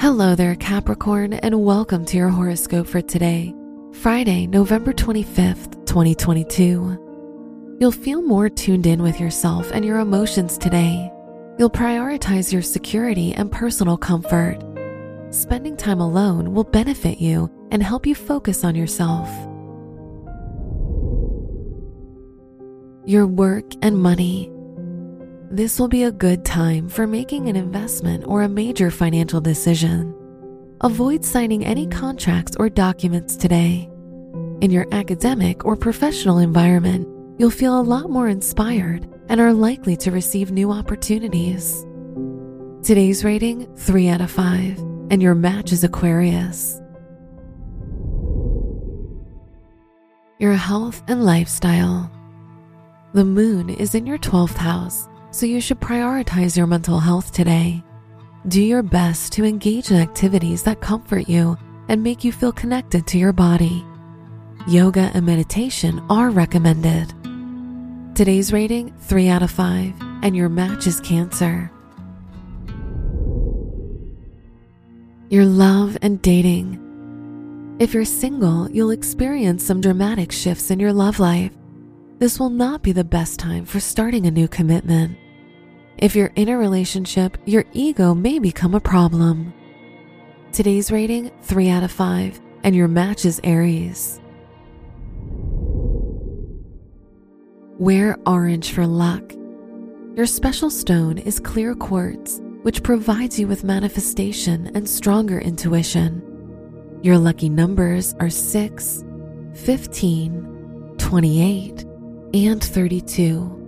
Hello there, Capricorn, and welcome to your horoscope for today, Friday, November 25th, 2022. You'll feel more tuned in with yourself and your emotions today. You'll prioritize your security and personal comfort. Spending time alone will benefit you and help you focus on yourself. Your work and money. This will be a good time for making an investment or a major financial decision. Avoid signing any contracts or documents today. In your academic or professional environment, you'll feel a lot more inspired and are likely to receive new opportunities. Today's rating 3 out of 5, and your match is Aquarius. Your health and lifestyle. The moon is in your 12th house so you should prioritize your mental health today. Do your best to engage in activities that comfort you and make you feel connected to your body. Yoga and meditation are recommended. Today's rating 3 out of 5, and your match is Cancer. Your love and dating. If you're single, you'll experience some dramatic shifts in your love life this will not be the best time for starting a new commitment. If you're in a relationship, your ego may become a problem. Today's rating 3 out of 5, and your match is Aries. Wear orange for luck. Your special stone is clear quartz, which provides you with manifestation and stronger intuition. Your lucky numbers are 6, 15, 28, and 32.